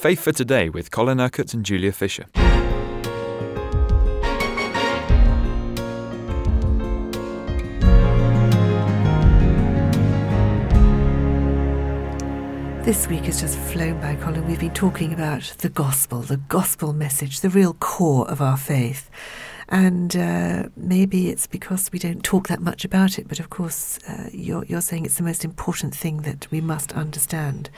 Faith for Today with Colin Urquhart and Julia Fisher. This week has just flown by, Colin. We've been talking about the gospel, the gospel message, the real core of our faith. And uh, maybe it's because we don't talk that much about it, but of course, uh, you're, you're saying it's the most important thing that we must understand.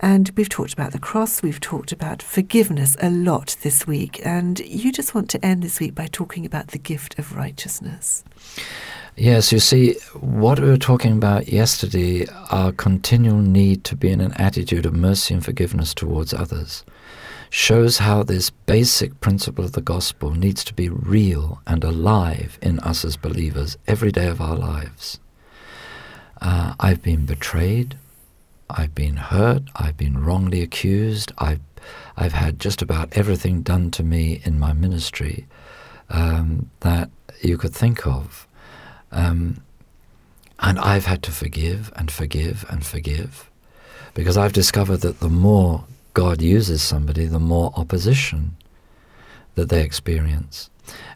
And we've talked about the cross, we've talked about forgiveness a lot this week. And you just want to end this week by talking about the gift of righteousness. Yes, you see, what we were talking about yesterday, our continual need to be in an attitude of mercy and forgiveness towards others, shows how this basic principle of the gospel needs to be real and alive in us as believers every day of our lives. Uh, I've been betrayed, I've been hurt, I've been wrongly accused, I've, I've had just about everything done to me in my ministry um, that you could think of. Um, and I've had to forgive and forgive and forgive because I've discovered that the more God uses somebody, the more opposition that they experience.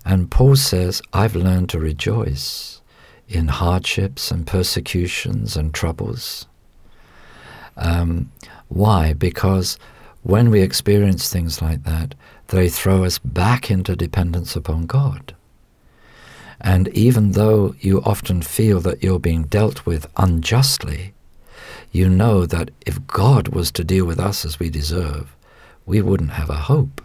And Paul says, I've learned to rejoice in hardships and persecutions and troubles. Um, why? Because when we experience things like that, they throw us back into dependence upon God. And even though you often feel that you're being dealt with unjustly, you know that if God was to deal with us as we deserve, we wouldn't have a hope.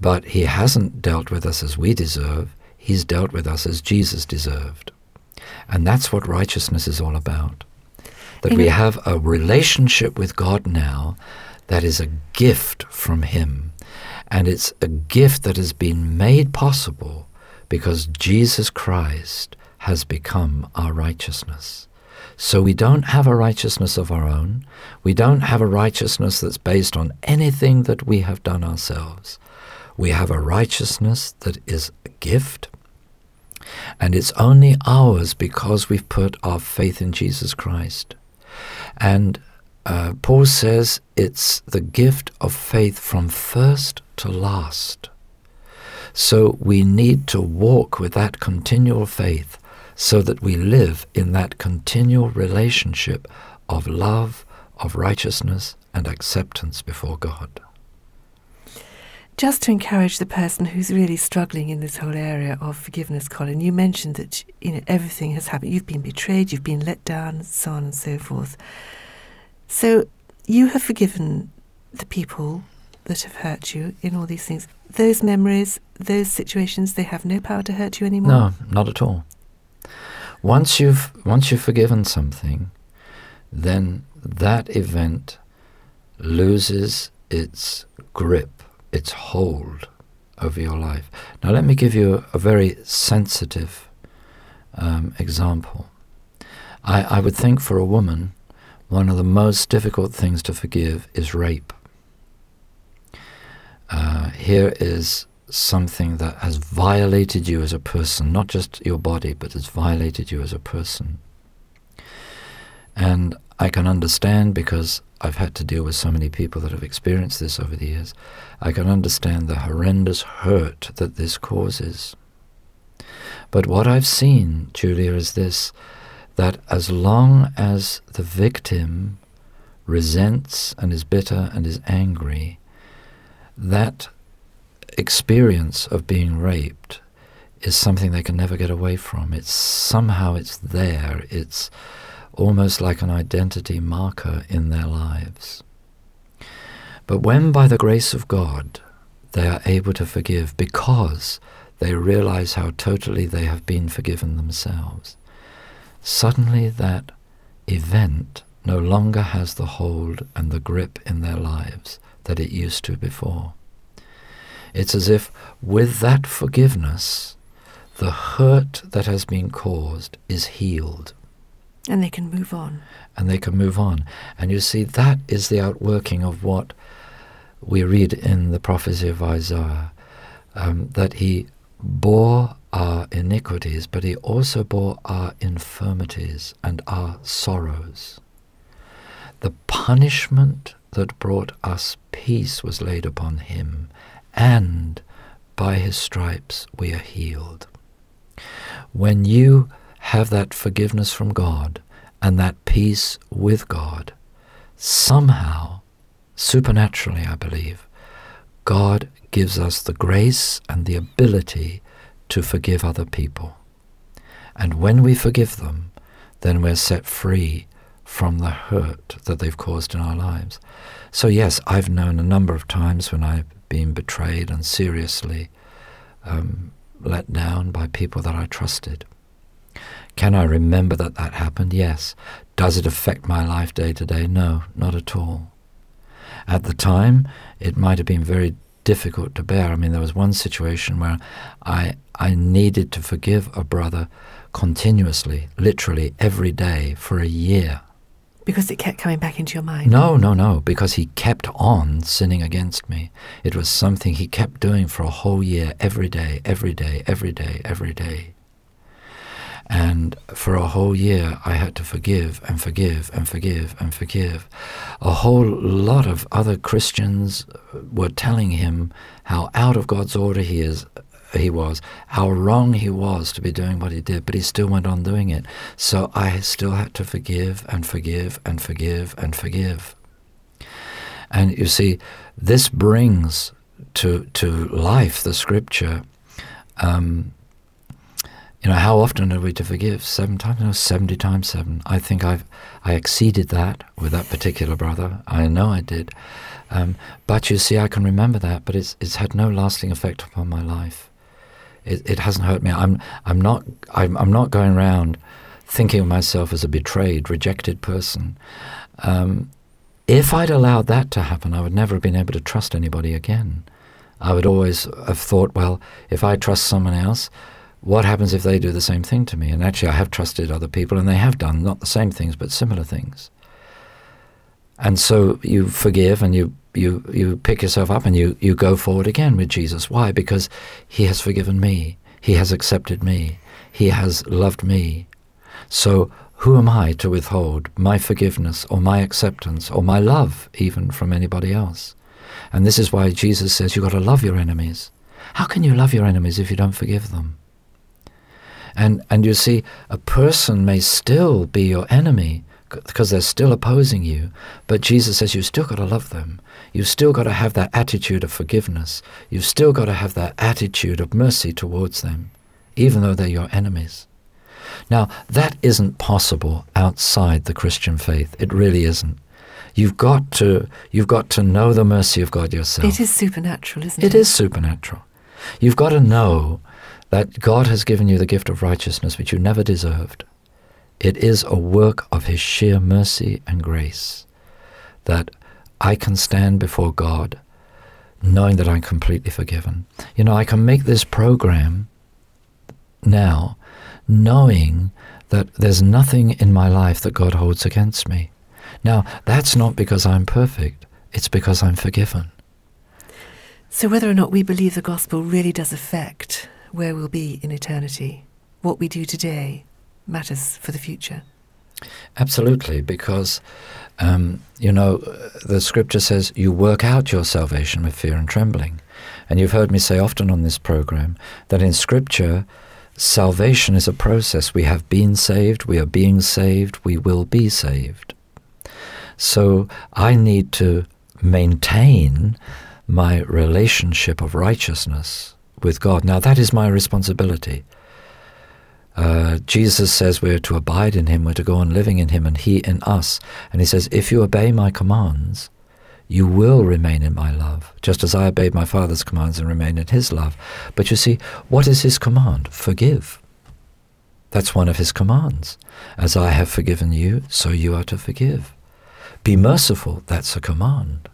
But He hasn't dealt with us as we deserve, He's dealt with us as Jesus deserved. And that's what righteousness is all about. That we have a relationship with God now that is a gift from Him. And it's a gift that has been made possible because Jesus Christ has become our righteousness. So we don't have a righteousness of our own. We don't have a righteousness that's based on anything that we have done ourselves. We have a righteousness that is a gift, and it's only ours because we've put our faith in Jesus Christ. And uh, Paul says it's the gift of faith from first to last. So we need to walk with that continual faith so that we live in that continual relationship of love, of righteousness, and acceptance before God. Just to encourage the person who's really struggling in this whole area of forgiveness, Colin, you mentioned that you know everything has happened. You've been betrayed, you've been let down, so on and so forth. So you have forgiven the people that have hurt you in all these things. Those memories, those situations, they have no power to hurt you anymore. No, not at all. Once you've once you've forgiven something, then that event loses its grip, its hold over your life. Now, let me give you a, very sensitive um, example. I, I would think for a woman, one of the most difficult things to forgive is rape. Uh, here is something that has violated you as a person, not just your body, but has violated you as a person. And I can understand because I've had to deal with so many people that have experienced this over the years. I can understand the horrendous hurt that this causes. But what I've seen, Julia, is this that as long as the victim resents and is bitter and is angry, that experience of being raped is something they can never get away from. It's somehow it's there. It's almost like an identity marker in their lives. But when by the grace of God they are able to forgive because they realize how totally they have been forgiven themselves, suddenly that event no longer has the hold and the grip in their lives that it used to before. It's as if with that forgiveness, the hurt that has been caused is healed. And they can move on. And they can move on. And you see, that is the outworking of what we read in the prophecy of Isaiah um, that he bore our iniquities, but he also bore our infirmities and our sorrows. The punishment that brought us peace was laid upon him, and by his stripes we are healed. When you have that forgiveness from God and that peace with God, somehow, supernaturally, I believe, God gives us the grace and the ability to forgive other people. And when we forgive them, then we're set free from the hurt that they've caused in our lives. So, yes, I've known a number of times when I've been betrayed and seriously um, let down by people that I trusted. Can I remember that that happened? Yes. Does it affect my life day to day? No, not at all. At the time, it might have been very difficult to bear. I mean, there was one situation where I, I needed to forgive a brother continuously, literally every day for a year. Because it kept coming back into your mind? No, no, no, because he kept on sinning against me. It was something he kept doing for a whole year, every day, every day, every day, every day. And for a whole year, I had to forgive and forgive and forgive and forgive. A whole lot of other Christians were telling him how out of God's order he is. He was, how wrong he was to be doing what he did, but he still went on doing it. So I still had to forgive and forgive and forgive and forgive. And you see, this brings to to life the scripture um, you know, how often are we to forgive? Seven times? No, 70 times seven. I think I've, I exceeded that with that particular brother. I know I did. Um, but you see, I can remember that, but it's, it's had no lasting effect upon my life. It, it hasn't hurt me. I'm, I'm, not, I'm, I'm not going around thinking of myself as a betrayed, rejected person. Um, if I'd allowed that to happen, I would never have been able to trust anybody again. I would always have thought, well, if I trust someone else, what happens if they do the same thing to me? And actually, I have trusted other people, and they have done not the same things, but similar things. And so you forgive and you, you, you pick yourself up and you, you go forward again with Jesus. Why? Because He has forgiven me, He has accepted me, He has loved me. So who am I to withhold my forgiveness or my acceptance or my love even from anybody else? And this is why Jesus says you've got to love your enemies. How can you love your enemies if you don't forgive them? And, and you see, a person may still be your enemy because they're still opposing you, but Jesus says you've still got to love them. You've still got to have that attitude of forgiveness. You've still got to have that attitude of mercy towards them, even though they're your enemies. Now, that isn't possible outside the Christian faith. It really isn't. You've got to you've got to know the mercy of God yourself. It is supernatural, isn't it? It is supernatural. You've got to know that God has given you the gift of righteousness which you never deserved. It is a work of His sheer mercy and grace that I can stand before God knowing that I'm completely forgiven. You know, I can make this program now knowing that there's nothing in my life that God holds against me. Now, that's not because I'm perfect, it's because I'm forgiven. So, whether or not we believe the gospel really does affect where we'll be in eternity. What we do today matters for the future. Absolutely, because, um, you know, the scripture says you work out your salvation with fear and trembling. And you've heard me say often on this program that in scripture, salvation is a process. We have been saved, we are being saved, we will be saved. So I need to maintain my relationship of righteousness with God. Now, that is my responsibility. Uh, Jesus says we're to abide in Him, we're to go on living in Him, and He in us. And He says, if you obey my commands, you will remain in my love, just as I obeyed my Father's commands and remain in His love. But you see, what is His command? Forgive. That's one of His commands. As I have forgiven you, so you are to forgive. Be merciful. That's a command.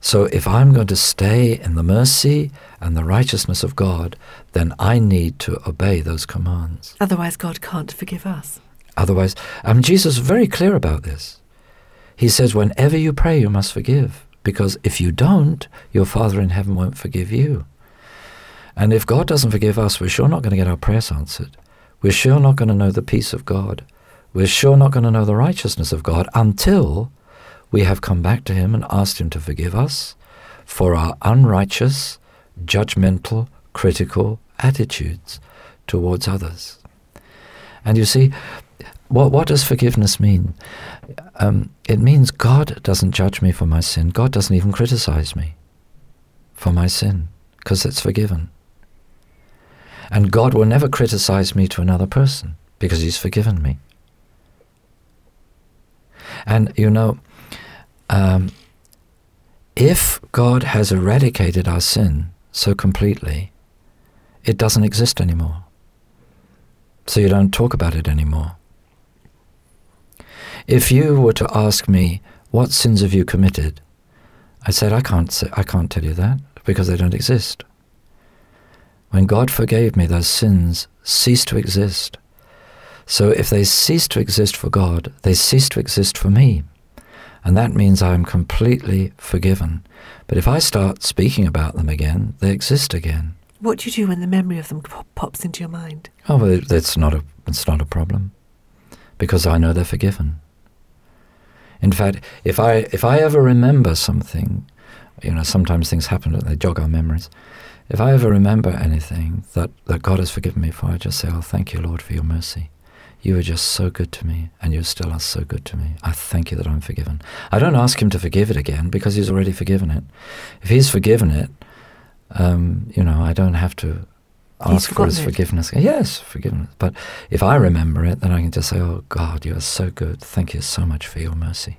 So if I'm going to stay in the mercy and the righteousness of God, then I need to obey those commands. Otherwise, God can't forgive us. Otherwise, and Jesus is very clear about this. He says, whenever you pray, you must forgive, because if you don't, your Father in heaven won't forgive you. And if God doesn't forgive us, we're sure not going to get our prayers answered. We're sure not going to know the peace of God. We're sure not going to know the righteousness of God until we have come back to Him and asked Him to forgive us for our unrighteous, judgmental, critical attitudes towards others. And you see, what, what does forgiveness mean? Um, it means God doesn't judge me for my sin. God doesn't even criticize me for my sin because it's forgiven. And God will never criticize me to another person because He's forgiven me. And you know, um, if God has eradicated our sin so completely, it doesn't exist anymore. So you don't talk about it anymore. If you were to ask me, what sins have you committed? I said, I can't, say, I can't tell you that because they don't exist. When God forgave me, those sins ceased to exist. So if they cease to exist for God, they cease to exist for me. And that means I'm completely forgiven. But if I start speaking about them again, they exist again. What do you do when the memory of them pops into your mind? Oh, well, that's not a, it's not a problem because I know they're forgiven. In fact, if I, if I ever remember something, you know, sometimes things happen and they jog our memories. If I ever remember anything that, that God has forgiven me for, I just say, Oh, thank you, Lord, for your mercy. You were just so good to me, and you still are so good to me. I thank you that I'm forgiven. I don't ask Him to forgive it again because He's already forgiven it. If He's forgiven it, um, you know, I don't have to ask for His it. forgiveness. Yes, forgiveness. But if I remember it, then I can just say, Oh God, you are so good. Thank you so much for your mercy.